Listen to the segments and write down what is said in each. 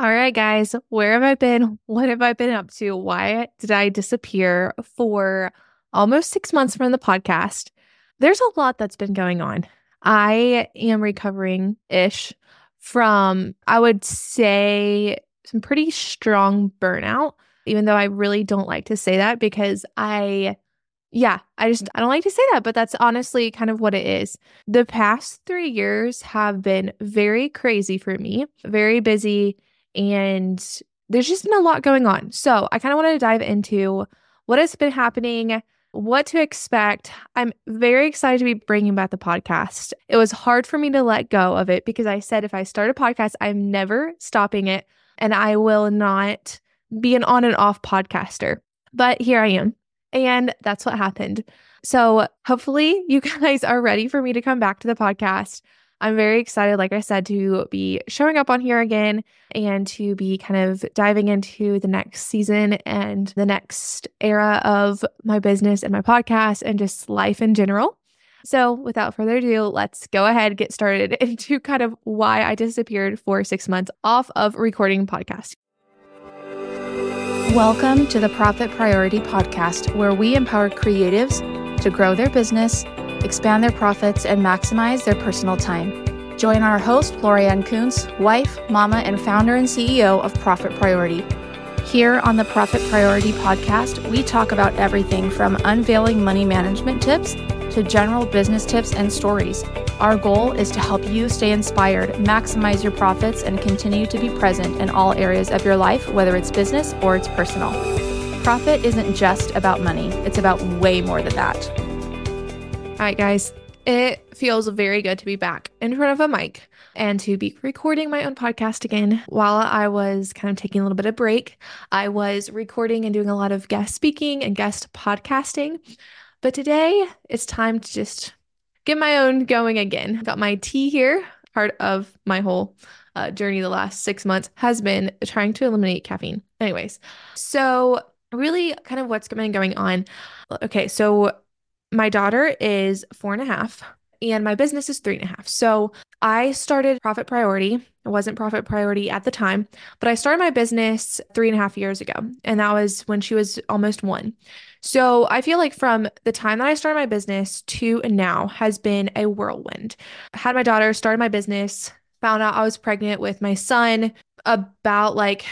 All right, guys, where have I been? What have I been up to? Why did I disappear for almost six months from the podcast? There's a lot that's been going on. I am recovering ish from, I would say, some pretty strong burnout, even though I really don't like to say that because I yeah, I just I don't like to say that, but that's honestly kind of what it is. The past 3 years have been very crazy for me, very busy and there's just been a lot going on. So, I kind of want to dive into what has been happening, what to expect. I'm very excited to be bringing back the podcast. It was hard for me to let go of it because I said if I start a podcast, I'm never stopping it and I will not be an on and off podcaster. But here I am. And that's what happened. So hopefully you guys are ready for me to come back to the podcast. I'm very excited, like I said, to be showing up on here again and to be kind of diving into the next season and the next era of my business and my podcast and just life in general. So, without further ado, let's go ahead and get started into kind of why I disappeared for six months off of recording podcast. Welcome to the Profit Priority Podcast, where we empower creatives to grow their business, expand their profits, and maximize their personal time. Join our host, LoriAnn Kuntz, wife, mama, and founder and CEO of Profit Priority. Here on the Profit Priority Podcast, we talk about everything from unveiling money management tips to general business tips and stories. Our goal is to help you stay inspired, maximize your profits, and continue to be present in all areas of your life, whether it's business or it's personal. Profit isn't just about money, it's about way more than that. All right, guys, it feels very good to be back in front of a mic and to be recording my own podcast again. While I was kind of taking a little bit of break, I was recording and doing a lot of guest speaking and guest podcasting. But today it's time to just get my own going again. Got my tea here. Part of my whole uh, journey the last six months has been trying to eliminate caffeine. Anyways, so really kind of what's been going on. Okay, so my daughter is four and a half and my business is three and a half. So I started Profit Priority. It wasn't Profit Priority at the time, but I started my business three and a half years ago. And that was when she was almost one. So I feel like from the time that I started my business to now has been a whirlwind. I had my daughter, started my business, found out I was pregnant with my son about like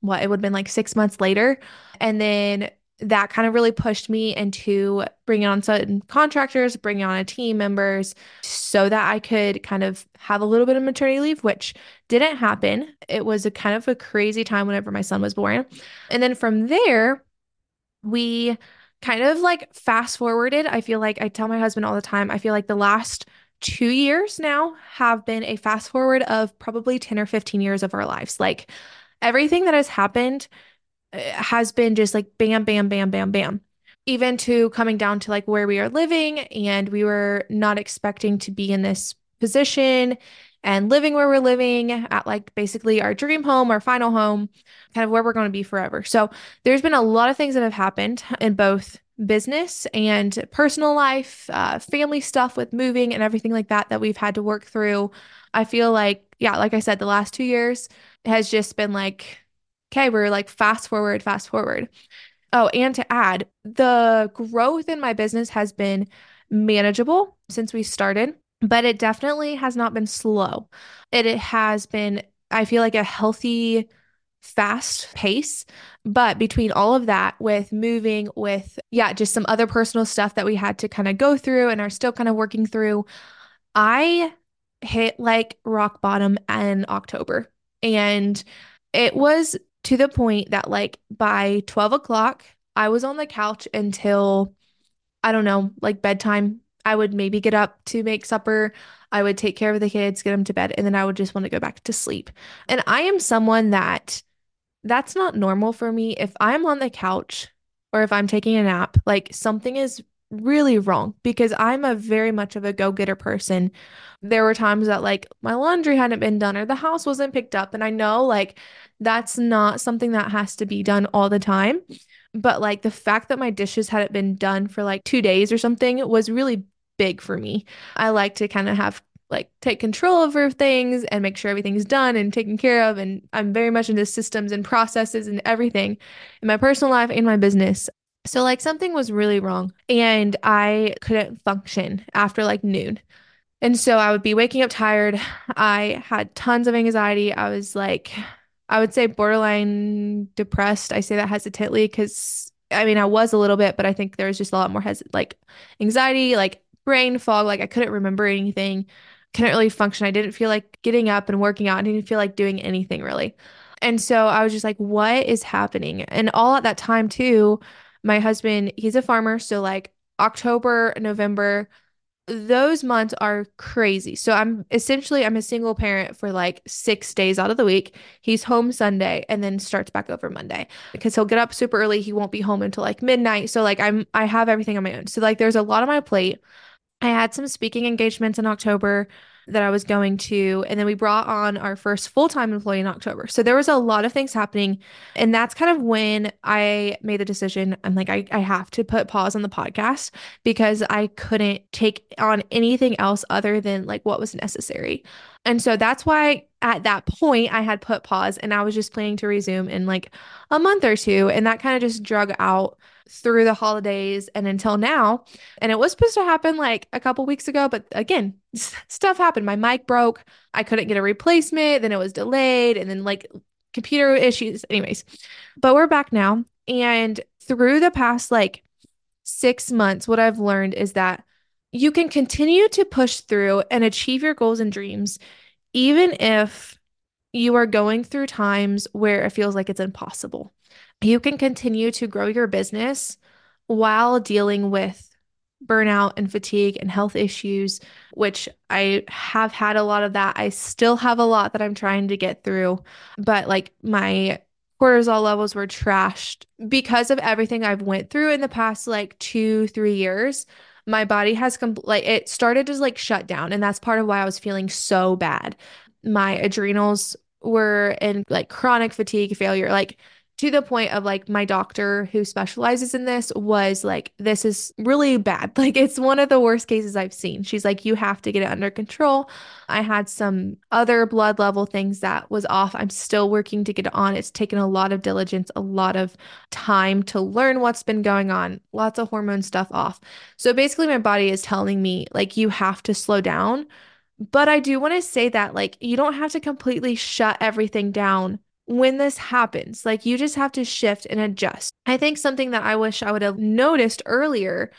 what it would have been like six months later. And then that kind of really pushed me into bringing on certain contractors, bringing on a team members so that I could kind of have a little bit of maternity leave, which didn't happen. It was a kind of a crazy time whenever my son was born. And then from there, we kind of like fast forwarded. I feel like I tell my husband all the time, I feel like the last two years now have been a fast forward of probably 10 or 15 years of our lives. Like everything that has happened has been just like bam, bam, bam, bam, bam. Even to coming down to like where we are living, and we were not expecting to be in this position and living where we're living at like basically our dream home, our final home, kind of where we're going to be forever. So there's been a lot of things that have happened in both business and personal life, uh, family stuff with moving and everything like that that we've had to work through. I feel like, yeah, like I said, the last two years has just been like okay, we're like fast forward, fast forward. Oh, and to add, the growth in my business has been manageable since we started, but it definitely has not been slow. It, it has been, I feel like, a healthy, fast pace. But between all of that, with moving, with, yeah, just some other personal stuff that we had to kind of go through and are still kind of working through, I hit like rock bottom in October. And it was to the point that like by 12 o'clock, I was on the couch until I don't know, like bedtime. I would maybe get up to make supper. I would take care of the kids, get them to bed, and then I would just want to go back to sleep. And I am someone that that's not normal for me. If I'm on the couch or if I'm taking a nap, like something is really wrong because I'm a very much of a go getter person. There were times that like my laundry hadn't been done or the house wasn't picked up. And I know like that's not something that has to be done all the time. But like the fact that my dishes hadn't been done for like two days or something was really big for me. I like to kind of have like take control over things and make sure everything's done and taken care of. And I'm very much into systems and processes and everything in my personal life and my business. So, like, something was really wrong and I couldn't function after like noon. And so I would be waking up tired. I had tons of anxiety. I was like, I would say borderline depressed. I say that hesitantly because I mean, I was a little bit, but I think there was just a lot more hesit like anxiety, like brain fog. Like I couldn't remember anything, couldn't really function. I didn't feel like getting up and working out. I didn't feel like doing anything really. And so I was just like, what is happening? And all at that time, too, my husband, he's a farmer. So, like, October, November, those months are crazy. So I'm essentially I'm a single parent for like 6 days out of the week. He's home Sunday and then starts back over Monday because he'll get up super early. He won't be home until like midnight. So like I'm I have everything on my own. So like there's a lot on my plate. I had some speaking engagements in October that I was going to. And then we brought on our first full time employee in October. So there was a lot of things happening. And that's kind of when I made the decision. I'm like, I, I have to put pause on the podcast because I couldn't take on anything else other than like what was necessary. And so that's why at that point I had put pause and I was just planning to resume in like a month or two. And that kind of just drug out through the holidays and until now. And it was supposed to happen like a couple weeks ago, but again, stuff happened. My mic broke. I couldn't get a replacement. Then it was delayed. And then like computer issues. Anyways, but we're back now. And through the past like six months, what I've learned is that you can continue to push through and achieve your goals and dreams, even if you are going through times where it feels like it's impossible you can continue to grow your business while dealing with burnout and fatigue and health issues, which I have had a lot of that. I still have a lot that I'm trying to get through, but like my cortisol levels were trashed because of everything I've went through in the past like 2 3 years. My body has com- like it started to like shut down and that's part of why I was feeling so bad. My adrenals were in like chronic fatigue failure like to the point of like my doctor who specializes in this was like, this is really bad. Like, it's one of the worst cases I've seen. She's like, you have to get it under control. I had some other blood level things that was off. I'm still working to get it on. It's taken a lot of diligence, a lot of time to learn what's been going on, lots of hormone stuff off. So basically, my body is telling me, like, you have to slow down. But I do want to say that, like, you don't have to completely shut everything down when this happens. Like you just have to shift and adjust. I think something that I wish I would have noticed earlier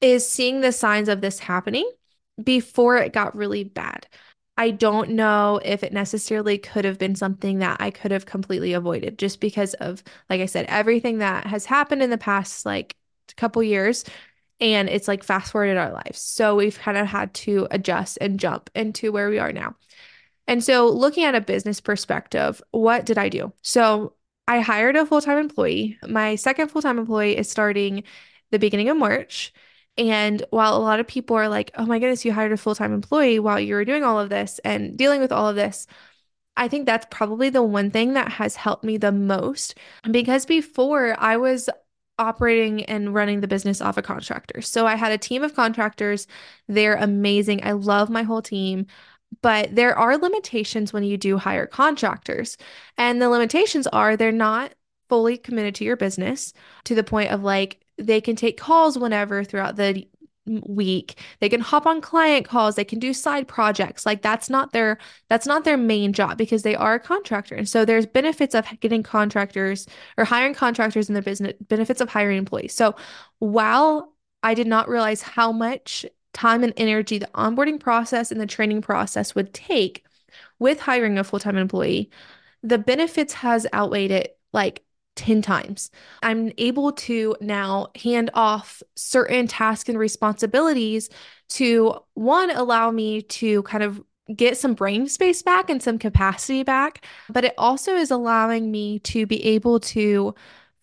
is seeing the signs of this happening before it got really bad. I don't know if it necessarily could have been something that I could have completely avoided just because of, like I said, everything that has happened in the past like couple years. And it's like fast forwarded our lives. So we've kind of had to adjust and jump into where we are now. And so, looking at a business perspective, what did I do? So, I hired a full time employee. My second full time employee is starting the beginning of March. And while a lot of people are like, oh my goodness, you hired a full time employee while you were doing all of this and dealing with all of this, I think that's probably the one thing that has helped me the most because before I was operating and running the business off of contractor. So I had a team of contractors. They're amazing. I love my whole team. But there are limitations when you do hire contractors. And the limitations are they're not fully committed to your business to the point of like they can take calls whenever throughout the week. They can hop on client calls. They can do side projects. Like that's not their that's not their main job because they are a contractor. And so there's benefits of getting contractors or hiring contractors in their business benefits of hiring employees. So while i did not realize how much time and energy the onboarding process and the training process would take with hiring a full-time employee, the benefits has outweighed it like 10 times. I'm able to now hand off certain tasks and responsibilities to one, allow me to kind of get some brain space back and some capacity back, but it also is allowing me to be able to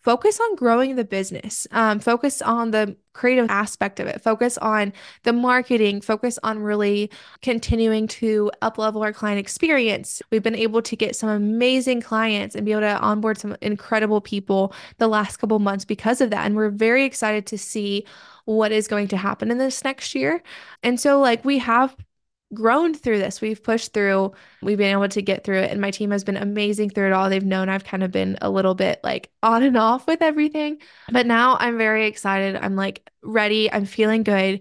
focus on growing the business, um, focus on the creative aspect of it, focus on the marketing, focus on really continuing to uplevel our client experience. We've been able to get some amazing clients and be able to onboard some incredible people the last couple months because of that. And we're very excited to see what is going to happen in this next year. And so, like, we have grown through this. We've pushed through, we've been able to get through it. And my team has been amazing through it all. They've known I've kind of been a little bit like on and off with everything. But now I'm very excited. I'm like ready. I'm feeling good.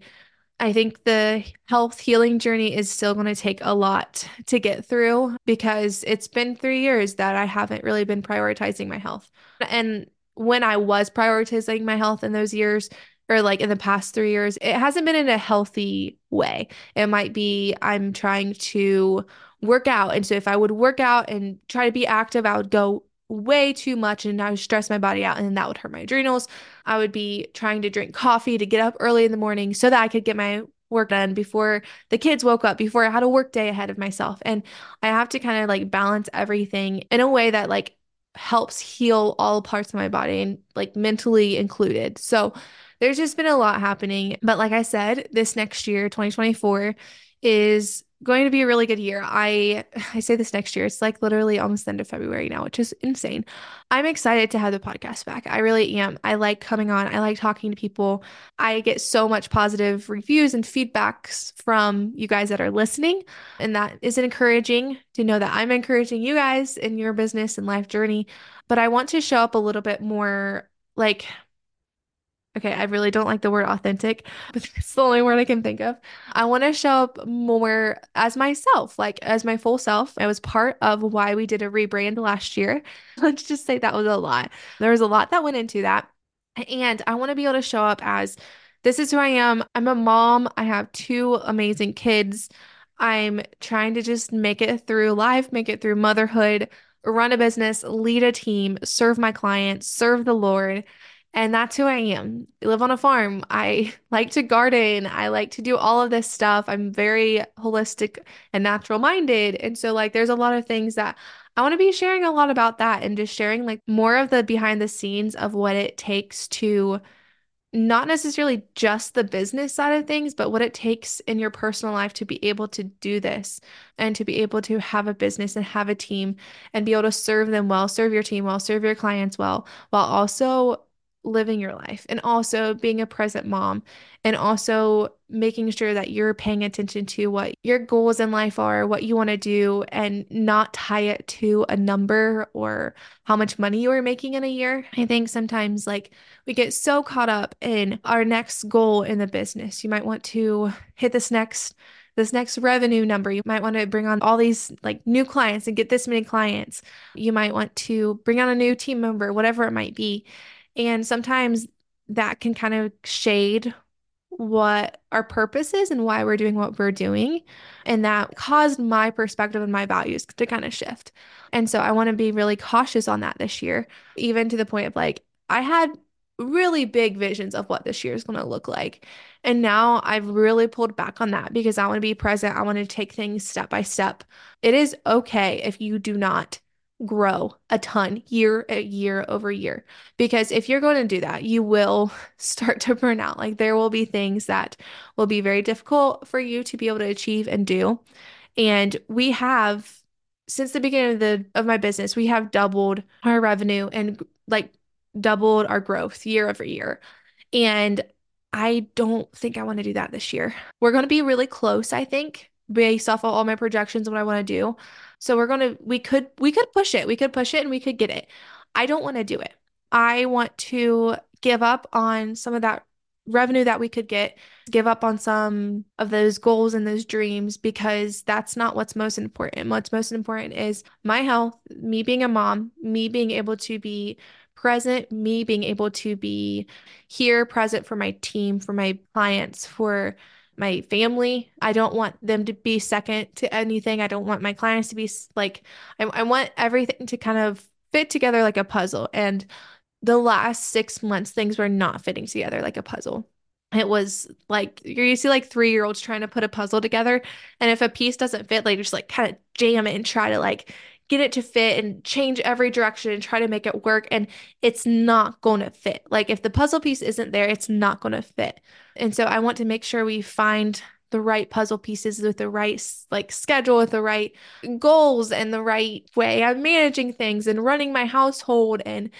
I think the health healing journey is still going to take a lot to get through because it's been three years that I haven't really been prioritizing my health. And when I was prioritizing my health in those years, or like in the past three years, it hasn't been in a healthy way. It might be I'm trying to work out. And so if I would work out and try to be active, I would go way too much and I would stress my body out and that would hurt my adrenals. I would be trying to drink coffee to get up early in the morning so that I could get my work done before the kids woke up, before I had a work day ahead of myself. And I have to kind of like balance everything in a way that like helps heal all parts of my body and like mentally included. So there's just been a lot happening. But like I said, this next year, 2024, is going to be a really good year. I I say this next year. It's like literally almost the end of February now, which is insane. I'm excited to have the podcast back. I really am. I like coming on. I like talking to people. I get so much positive reviews and feedbacks from you guys that are listening, and that is encouraging to know that I'm encouraging you guys in your business and life journey. But I want to show up a little bit more like Okay, I really don't like the word authentic, but it's the only word I can think of. I want to show up more as myself, like as my full self. I was part of why we did a rebrand last year. Let's just say that was a lot. There was a lot that went into that. And I want to be able to show up as this is who I am. I'm a mom. I have two amazing kids. I'm trying to just make it through life, make it through motherhood, run a business, lead a team, serve my clients, serve the Lord. And that's who I am. I live on a farm. I like to garden. I like to do all of this stuff. I'm very holistic and natural minded. And so, like, there's a lot of things that I want to be sharing a lot about that and just sharing like more of the behind the scenes of what it takes to not necessarily just the business side of things, but what it takes in your personal life to be able to do this and to be able to have a business and have a team and be able to serve them well, serve your team well, serve your clients well, while also living your life and also being a present mom and also making sure that you're paying attention to what your goals in life are, what you want to do, and not tie it to a number or how much money you are making in a year. I think sometimes, like, we get so caught up in our next goal in the business. You might want to hit this next this next revenue number. You might want to bring on all these like new clients and get this many clients. You might want to bring on a new team member, whatever it might be. And sometimes that can kind of shade what our purpose is and why we're doing what we're doing. And that caused my perspective and my values to kind of shift. And so I want to be really cautious on that this year, even to the point of like, I had really big visions of what this year is going to look like. And now I've really pulled back on that because I want to be present. I want to take things step by step. It is okay if you do not grow a ton year year over year because if you're going to do that you will start to burn out like there will be things that will be very difficult for you to be able to achieve and do and we have since the beginning of the of my business we have doubled our revenue and like doubled our growth year over year and I don't think I want to do that this year. We're going to be really close, I think, based off of all my projections what I want to do. So we're going to we could we could push it. We could push it and we could get it. I don't want to do it. I want to give up on some of that revenue that we could get, give up on some of those goals and those dreams because that's not what's most important. What's most important is my health, me being a mom, me being able to be present, me being able to be here, present for my team, for my clients, for my family. I don't want them to be second to anything. I don't want my clients to be like, I, I want everything to kind of fit together like a puzzle. And the last six months, things were not fitting together like a puzzle. It was like you see like three year olds trying to put a puzzle together. And if a piece doesn't fit, like just like kind of jam it and try to like get it to fit and change every direction and try to make it work. And it's not going to fit. Like if the puzzle piece isn't there, it's not going to fit. And so I want to make sure we find the right puzzle pieces with the right like schedule with the right goals and the right way I'm managing things and running my household and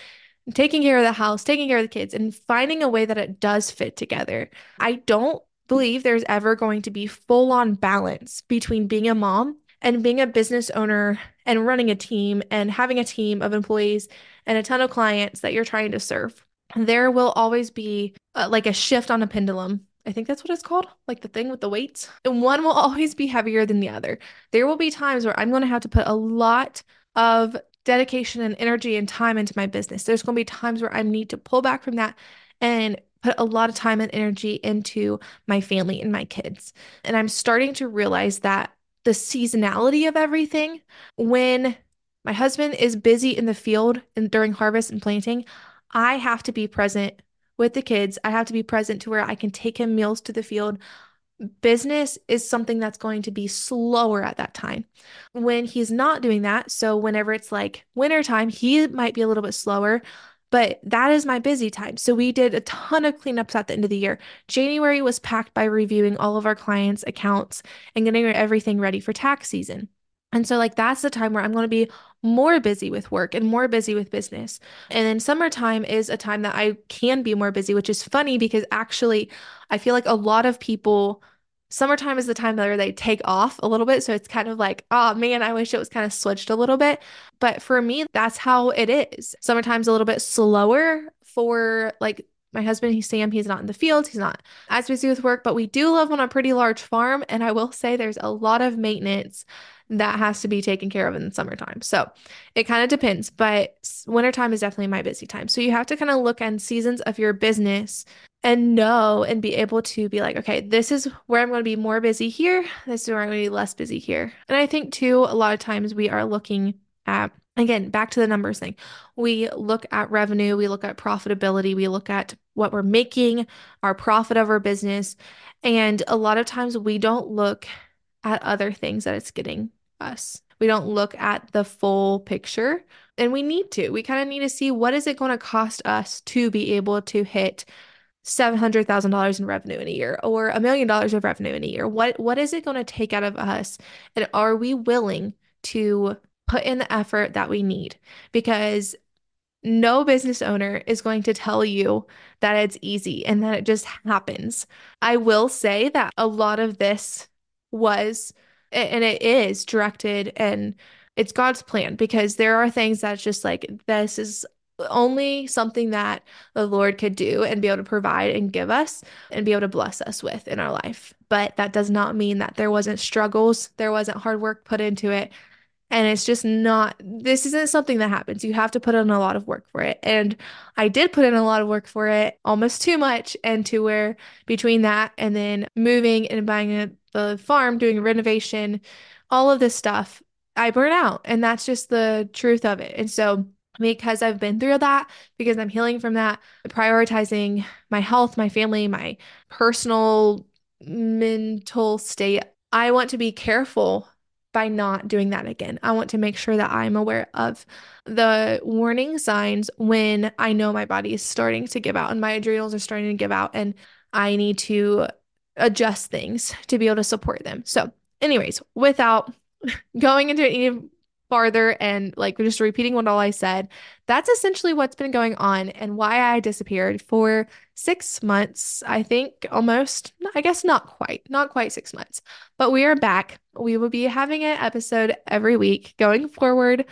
taking care of the house, taking care of the kids and finding a way that it does fit together. I don't believe there's ever going to be full on balance between being a mom and being a business owner and running a team and having a team of employees and a ton of clients that you're trying to serve. There will always be uh, like a shift on a pendulum. I think that's what it's called, like the thing with the weights. And one will always be heavier than the other. There will be times where I'm going to have to put a lot of dedication and energy and time into my business. There's going to be times where I need to pull back from that and put a lot of time and energy into my family and my kids. And I'm starting to realize that the seasonality of everything when my husband is busy in the field and during harvest and planting, I have to be present with the kids. I have to be present to where I can take him meals to the field. Business is something that's going to be slower at that time. When he's not doing that, so whenever it's like wintertime, he might be a little bit slower but that is my busy time. So we did a ton of cleanups at the end of the year. January was packed by reviewing all of our clients' accounts and getting everything ready for tax season. And so, like, that's the time where I'm going to be more busy with work and more busy with business. And then summertime is a time that I can be more busy, which is funny because actually, I feel like a lot of people summertime is the time where they take off a little bit. So it's kind of like, oh man, I wish it was kind of switched a little bit. But for me, that's how it is. Summertime's a little bit slower for like my husband, he's Sam, he's not in the field, he's not as busy with work, but we do live on a pretty large farm. And I will say there's a lot of maintenance that has to be taken care of in the summertime. So it kind of depends, but wintertime is definitely my busy time. So you have to kind of look at seasons of your business and know and be able to be like, okay, this is where I'm going to be more busy here. This is where I'm going to be less busy here. And I think too, a lot of times we are looking at, again, back to the numbers thing. We look at revenue, we look at profitability, we look at what we're making, our profit of our business. And a lot of times we don't look at other things that it's getting us. We don't look at the full picture and we need to. We kind of need to see what is it going to cost us to be able to hit $700,000 in revenue in a year or a million dollars of revenue in a year? What what is it going to take out of us? And are we willing to put in the effort that we need? Because no business owner is going to tell you that it's easy and that it just happens. I will say that a lot of this was and it is directed and it's God's plan because there are things that's just like this is only something that the Lord could do and be able to provide and give us and be able to bless us with in our life. But that does not mean that there wasn't struggles, there wasn't hard work put into it. And it's just not, this isn't something that happens. You have to put in a lot of work for it. And I did put in a lot of work for it, almost too much. And to where between that and then moving and buying a, the farm, doing renovation, all of this stuff, I burn out. And that's just the truth of it. And so, because I've been through that, because I'm healing from that, prioritizing my health, my family, my personal mental state. I want to be careful by not doing that again. I want to make sure that I'm aware of the warning signs when I know my body is starting to give out and my adrenals are starting to give out, and I need to adjust things to be able to support them. So, anyways, without going into any farther and like just repeating what all I said, that's essentially what's been going on and why I disappeared for six months. I think almost, I guess not quite, not quite six months, but we are back. We will be having an episode every week going forward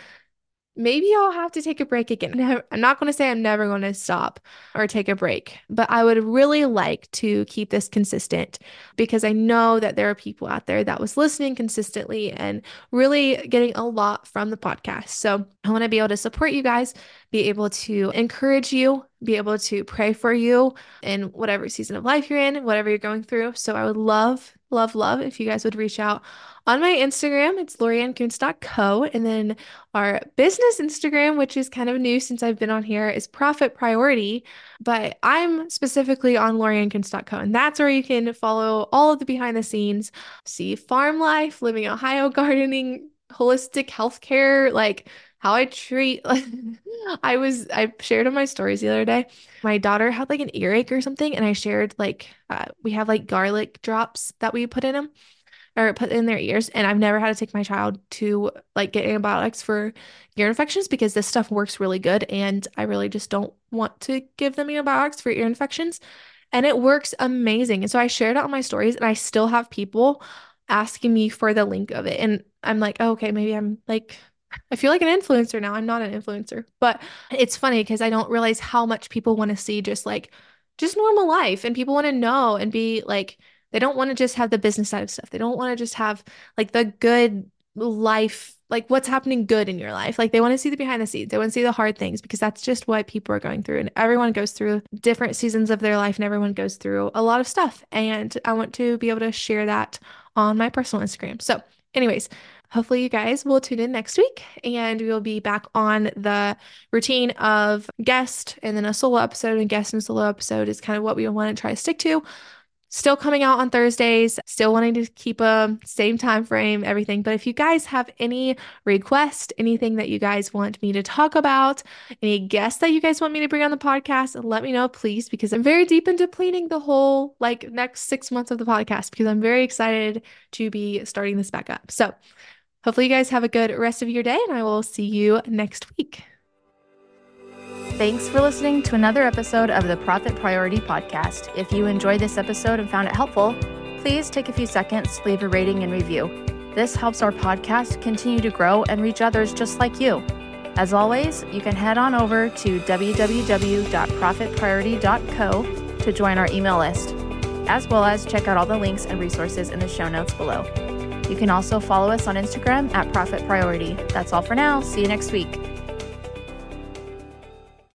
maybe I'll have to take a break again. I'm not going to say I'm never going to stop or take a break, but I would really like to keep this consistent because I know that there are people out there that was listening consistently and really getting a lot from the podcast. So I want to be able to support you guys, be able to encourage you, be able to pray for you in whatever season of life you're in, whatever you're going through. So I would love, love, love if you guys would reach out on my Instagram, it's loriankuntz.co. And then our business Instagram, which is kind of new since I've been on here, is Profit Priority. But I'm specifically on loriankuntz.co. And that's where you can follow all of the behind the scenes, see farm life, living Ohio gardening, holistic healthcare, like how I treat Like, I was I shared on my stories the other day. My daughter had like an earache or something and I shared like uh, we have like garlic drops that we put in them or put in their ears. And I've never had to take my child to like get antibiotics for ear infections because this stuff works really good. And I really just don't want to give them antibiotics for ear infections. And it works amazing. And so I shared it on my stories and I still have people asking me for the link of it. And I'm like, oh, okay, maybe I'm like, I feel like an influencer now. I'm not an influencer, but it's funny because I don't realize how much people want to see just like, just normal life and people want to know and be like, they don't want to just have the business side of stuff. They don't want to just have like the good life, like what's happening good in your life. Like they want to see the behind the scenes. They want to see the hard things because that's just what people are going through. And everyone goes through different seasons of their life and everyone goes through a lot of stuff. And I want to be able to share that on my personal Instagram. So, anyways, hopefully you guys will tune in next week and we will be back on the routine of guest and then a solo episode and guest and solo episode is kind of what we want to try to stick to still coming out on Thursdays, still wanting to keep a same time frame, everything. But if you guys have any request, anything that you guys want me to talk about, any guests that you guys want me to bring on the podcast, let me know, please, because I'm very deep into planning the whole like next six months of the podcast because I'm very excited to be starting this back up. So hopefully you guys have a good rest of your day and I will see you next week. Thanks for listening to another episode of the Profit Priority Podcast. If you enjoyed this episode and found it helpful, please take a few seconds to leave a rating and review. This helps our podcast continue to grow and reach others just like you. As always, you can head on over to www.profitpriority.co to join our email list, as well as check out all the links and resources in the show notes below. You can also follow us on Instagram at Profit Priority. That's all for now. See you next week.